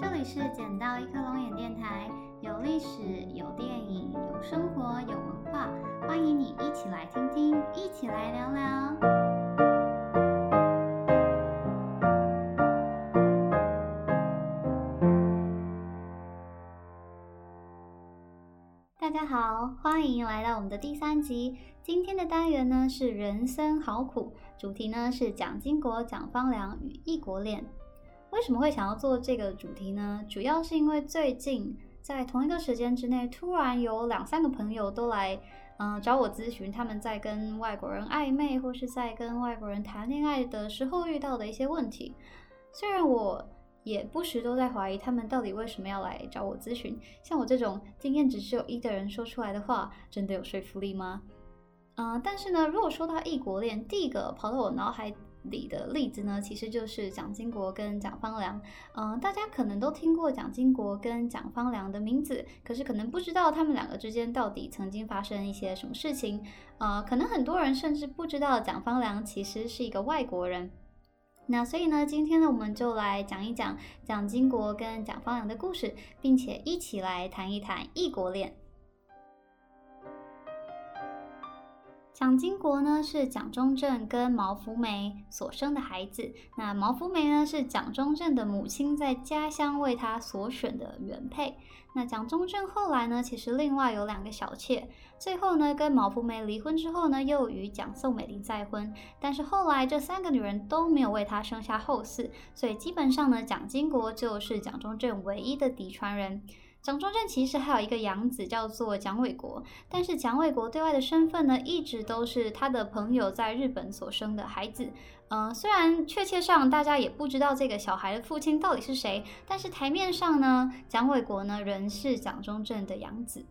这里是捡到一颗龙眼电台，有历史，有电影，有生活，有文化，欢迎你一起来听听，一起来聊聊。大家好，欢迎来到我们的第三集。今天的单元呢是人生好苦，主题呢是蒋经国、蒋方良与异国恋。为什么会想要做这个主题呢？主要是因为最近在同一个时间之内，突然有两三个朋友都来，嗯，找我咨询他们在跟外国人暧昧或是在跟外国人谈恋爱的时候遇到的一些问题。虽然我也不时都在怀疑他们到底为什么要来找我咨询，像我这种经验值只有一的人说出来的话，真的有说服力吗？嗯，但是呢，如果说到异国恋，第一个跑到我脑海。里的例子呢，其实就是蒋经国跟蒋方良。嗯，大家可能都听过蒋经国跟蒋方良的名字，可是可能不知道他们两个之间到底曾经发生一些什么事情。呃，可能很多人甚至不知道蒋方良其实是一个外国人。那所以呢，今天呢，我们就来讲一讲蒋经国跟蒋方良的故事，并且一起来谈一谈异国恋。蒋经国呢是蒋中正跟毛福梅所生的孩子。那毛福梅呢是蒋中正的母亲在家乡为他所选的原配。那蒋中正后来呢，其实另外有两个小妾，最后呢跟毛福梅离婚之后呢，又与蒋宋美龄再婚。但是后来这三个女人都没有为他生下后嗣，所以基本上呢，蒋经国就是蒋中正唯一的嫡传人。蒋中正其实还有一个养子叫做蒋纬国，但是蒋纬国对外的身份呢，一直都是他的朋友在日本所生的孩子。嗯，虽然确切上大家也不知道这个小孩的父亲到底是谁，但是台面上呢，蒋纬国呢仍是蒋中正的养子。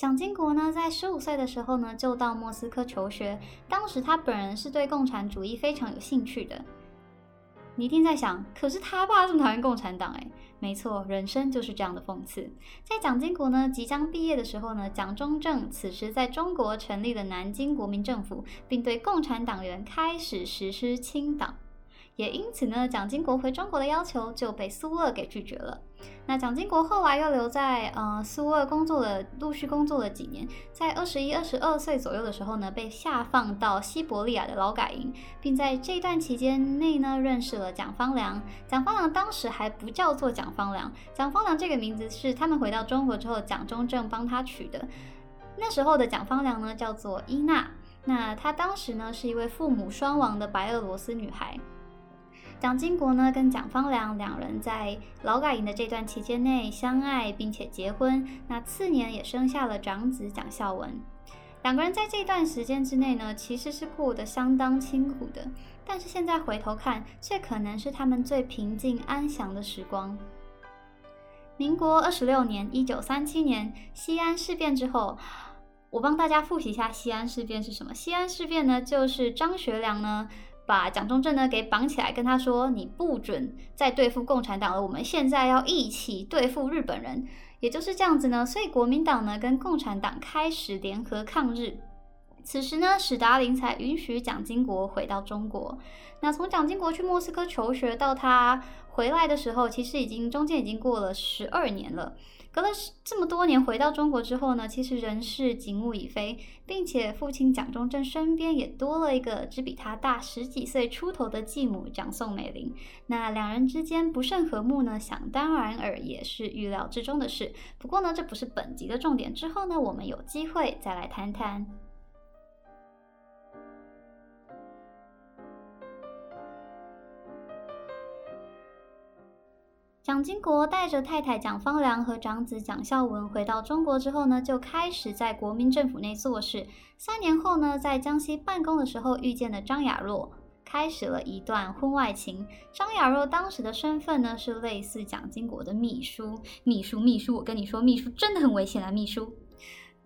蒋经国呢，在十五岁的时候呢，就到莫斯科求学。当时他本人是对共产主义非常有兴趣的。你一定在想，可是他爸这么讨厌共产党，诶，没错，人生就是这样的讽刺。在蒋经国呢即将毕业的时候呢，蒋中正此时在中国成立了南京国民政府，并对共产党员开始实施清党。也因此呢，蒋经国回中国的要求就被苏俄给拒绝了。那蒋经国后来又留在呃苏俄工作了，陆续工作了几年，在二十一、二十二岁左右的时候呢，被下放到西伯利亚的劳改营，并在这段期间内呢，认识了蒋方良。蒋方良当时还不叫做蒋方良，蒋方良这个名字是他们回到中国之后，蒋中正帮他取的。那时候的蒋方良呢，叫做伊娜。那她当时呢，是一位父母双亡的白俄罗斯女孩。蒋经国呢，跟蒋方良两人在劳改营的这段期间内相爱，并且结婚。那次年也生下了长子蒋孝文。两个人在这段时间之内呢，其实是过得相当清苦的。但是现在回头看，却可能是他们最平静安详的时光。民国二十六年（一九三七年）西安事变之后，我帮大家复习一下西安事变是什么。西安事变呢，就是张学良呢。把蒋中正呢给绑起来，跟他说：“你不准再对付共产党了，我们现在要一起对付日本人。”也就是这样子呢，所以国民党呢跟共产党开始联合抗日。此时呢，史达林才允许蒋经国回到中国。那从蒋经国去莫斯科求学到他回来的时候，其实已经中间已经过了十二年了。隔了这么多年，回到中国之后呢，其实人是景物已非，并且父亲蒋中正身边也多了一个只比他大十几岁出头的继母蒋宋美龄。那两人之间不甚和睦呢，想当然尔也是预料之中的事。不过呢，这不是本集的重点，之后呢，我们有机会再来谈谈。蒋经国带着太太蒋方良和长子蒋孝文回到中国之后呢，就开始在国民政府内做事。三年后呢，在江西办公的时候遇见了张雅若，开始了一段婚外情。张雅若当时的身份呢，是类似蒋经国的秘书。秘书，秘书，我跟你说，秘书真的很危险啊！秘书。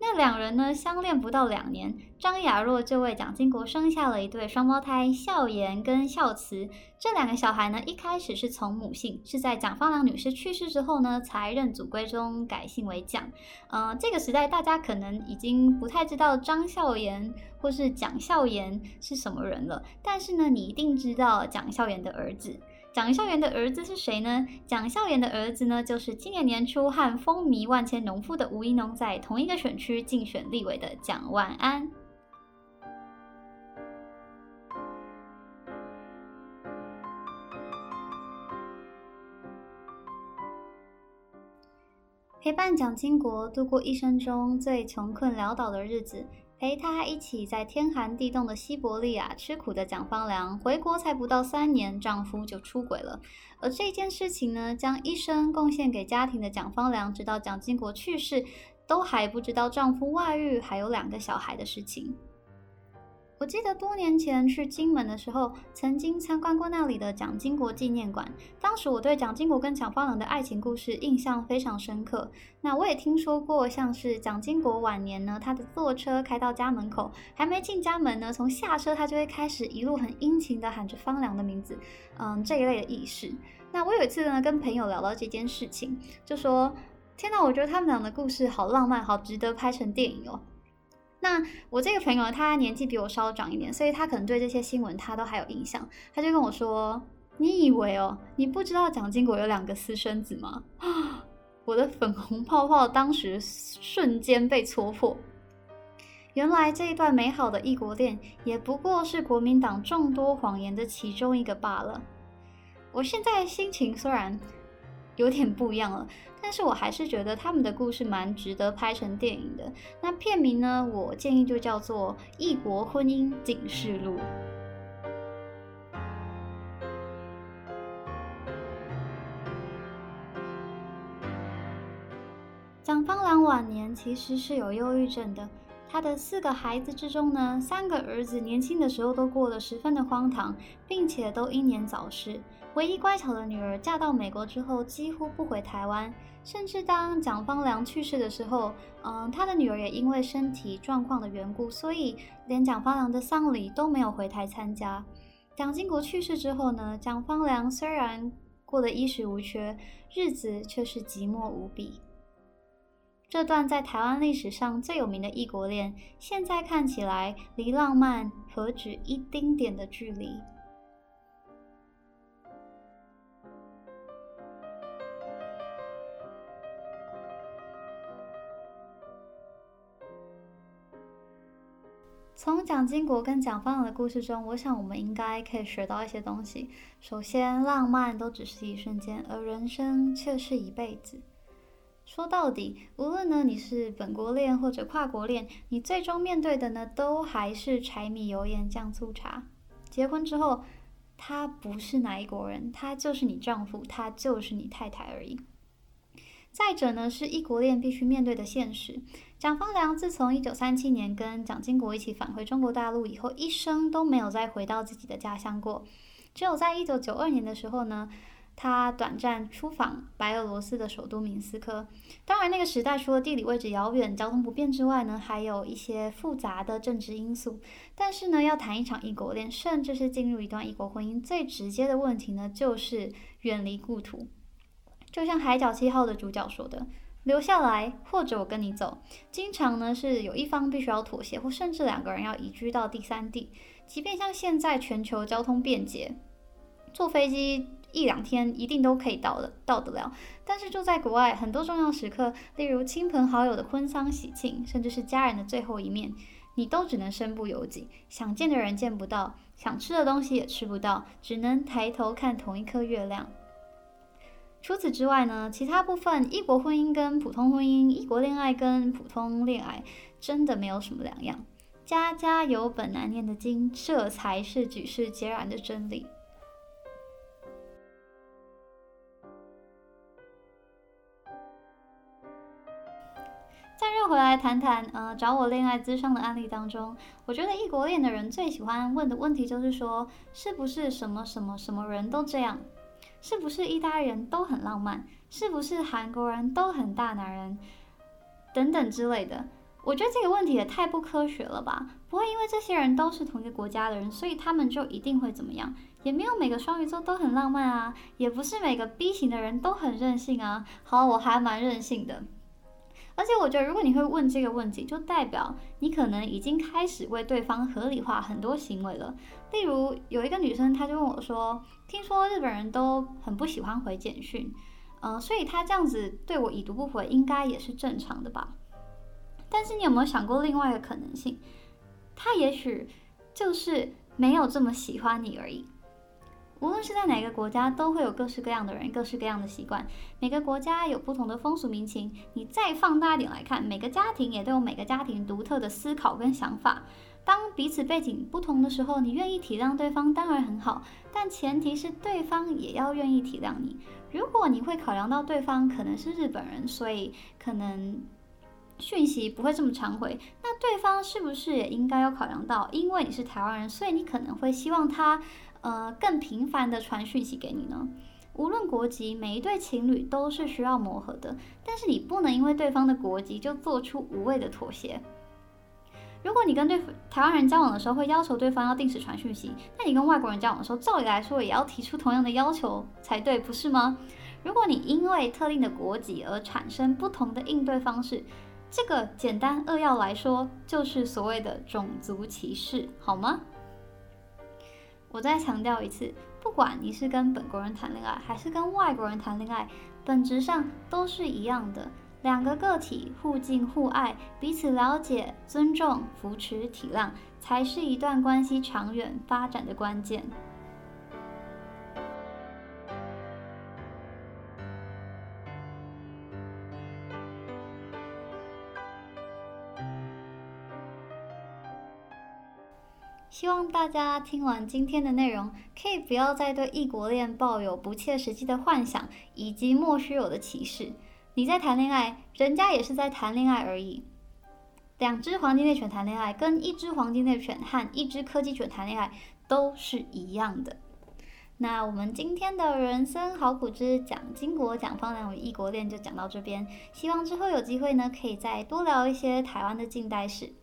那两人呢，相恋不到两年，张雅若就为蒋经国生下了一对双胞胎孝言跟孝慈。这两个小孩呢，一开始是从母姓，是在蒋方良女士去世之后呢，才认祖归宗，改姓为蒋。嗯，这个时代大家可能已经不太知道张孝言或是蒋孝严是什么人了，但是呢，你一定知道蒋孝严的儿子。蒋孝严的儿子是谁呢？蒋孝严的儿子呢，就是今年年初和风靡万千农夫的吴怡农在同一个选区竞选立委的蒋万安。陪伴蒋经国度过一生中最穷困潦倒的日子。陪他一起在天寒地冻的西伯利亚吃苦的蒋方良，回国才不到三年，丈夫就出轨了。而这件事情呢，将一生贡献给家庭的蒋方良，直到蒋经国去世，都还不知道丈夫外遇还有两个小孩的事情。我记得多年前去金门的时候，曾经参观过那里的蒋经国纪念馆。当时我对蒋经国跟蒋方良的爱情故事印象非常深刻。那我也听说过，像是蒋经国晚年呢，他的坐车开到家门口，还没进家门呢，从下车他就会开始一路很殷勤的喊着方良的名字，嗯，这一类的意识。那我有一次呢，跟朋友聊到这件事情，就说：天哪，我觉得他们俩的故事好浪漫，好值得拍成电影哦。那我这个朋友他年纪比我稍长一点，所以他可能对这些新闻他都还有印象。他就跟我说：“你以为哦，你不知道蒋经国有两个私生子吗？”，我的粉红泡泡当时瞬间被戳破。原来这一段美好的异国恋，也不过是国民党众多谎言的其中一个罢了。我现在心情虽然有点不一样了。但是我还是觉得他们的故事蛮值得拍成电影的。那片名呢？我建议就叫做《异国婚姻警示录》。蒋方良晚年其实是有忧郁症的。他的四个孩子之中呢，三个儿子年轻的时候都过得十分的荒唐，并且都英年早逝。唯一乖巧的女儿嫁到美国之后，几乎不回台湾。甚至当蒋方良去世的时候，嗯，他的女儿也因为身体状况的缘故，所以连蒋方良的丧礼都没有回台参加。蒋经国去世之后呢，蒋方良虽然过得衣食无缺，日子却是寂寞无比。这段在台湾历史上最有名的异国恋，现在看起来离浪漫何止一丁点的距离。从蒋经国跟蒋方良的故事中，我想我们应该可以学到一些东西。首先，浪漫都只是一瞬间，而人生却是一辈子。说到底，无论呢你是本国恋或者跨国恋，你最终面对的呢都还是柴米油盐酱醋茶。结婚之后，他不是哪一国人，他就是你丈夫，他就是你太太而已。再者呢，是异国恋必须面对的现实。蒋方良自从一九三七年跟蒋经国一起返回中国大陆以后，一生都没有再回到自己的家乡过。只有在一九九二年的时候呢，他短暂出访白俄罗斯的首都明斯克。当然，那个时代除了地理位置遥远、交通不便之外呢，还有一些复杂的政治因素。但是呢，要谈一场异国恋，甚至是进入一段异国婚姻，最直接的问题呢，就是远离故土。就像《海角七号》的主角说的：“留下来，或者我跟你走。”经常呢是有一方必须要妥协，或甚至两个人要移居到第三地。即便像现在全球交通便捷，坐飞机一两天一定都可以到的到得了。但是住在国外，很多重要时刻，例如亲朋好友的婚丧喜庆，甚至是家人的最后一面，你都只能身不由己，想见的人见不到，想吃的东西也吃不到，只能抬头看同一颗月亮。除此之外呢，其他部分异国婚姻跟普通婚姻、异国恋爱跟普通恋爱真的没有什么两样。家家有本难念的经，这才是举世皆然的真理。谈谈，呃，找我恋爱咨商的案例当中，我觉得异国恋的人最喜欢问的问题就是说，是不是什么什么什么人都这样？是不是意大利人都很浪漫？是不是韩国人都很大男人？等等之类的。我觉得这个问题也太不科学了吧？不会因为这些人都是同一个国家的人，所以他们就一定会怎么样？也没有每个双鱼座都很浪漫啊，也不是每个 B 型的人都很任性啊。好，我还蛮任性的。而且我觉得，如果你会问这个问题，就代表你可能已经开始为对方合理化很多行为了。例如，有一个女生，她就问我说：“听说日本人都很不喜欢回简讯，呃，所以她这样子对我已读不回，应该也是正常的吧？”但是你有没有想过另外一个可能性？他也许就是没有这么喜欢你而已。无论是在哪个国家，都会有各式各样的人，各式各样的习惯。每个国家有不同的风俗民情。你再放大一点来看，每个家庭也都有每个家庭独特的思考跟想法。当彼此背景不同的时候，你愿意体谅对方当然很好，但前提是对方也要愿意体谅你。如果你会考量到对方可能是日本人，所以可能。讯息不会这么常回，那对方是不是也应该要考量到？因为你是台湾人，所以你可能会希望他，呃，更频繁的传讯息给你呢？无论国籍，每一对情侣都是需要磨合的，但是你不能因为对方的国籍就做出无谓的妥协。如果你跟对台湾人交往的时候会要求对方要定时传讯息，那你跟外国人交往的时候，照理来说也要提出同样的要求才对，不是吗？如果你因为特定的国籍而产生不同的应对方式，这个简单扼要来说，就是所谓的种族歧视，好吗？我再强调一次，不管你是跟本国人谈恋爱，还是跟外国人谈恋爱，本质上都是一样的。两个个体互敬互爱，彼此了解、尊重、扶持、体谅，才是一段关系长远发展的关键。希望大家听完今天的内容，可以不要再对异国恋抱有不切实际的幻想以及莫须有的歧视。你在谈恋爱，人家也是在谈恋爱而已。两只黄金猎犬谈恋爱，跟一只黄金猎犬和一只柯基犬谈恋爱都是一样的。那我们今天的人生好苦之讲金国讲方良与异国恋就讲到这边，希望之后有机会呢，可以再多聊一些台湾的近代史。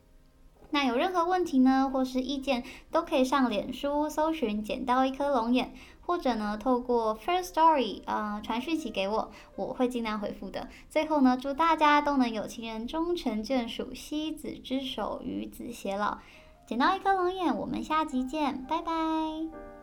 那有任何问题呢，或是意见，都可以上脸书搜寻“捡到一颗龙眼”，或者呢，透过 First Story 呃传讯息给我，我会尽量回复的。最后呢，祝大家都能有情人终成眷属，西子之手与子偕老。捡到一颗龙眼，我们下集见，拜拜。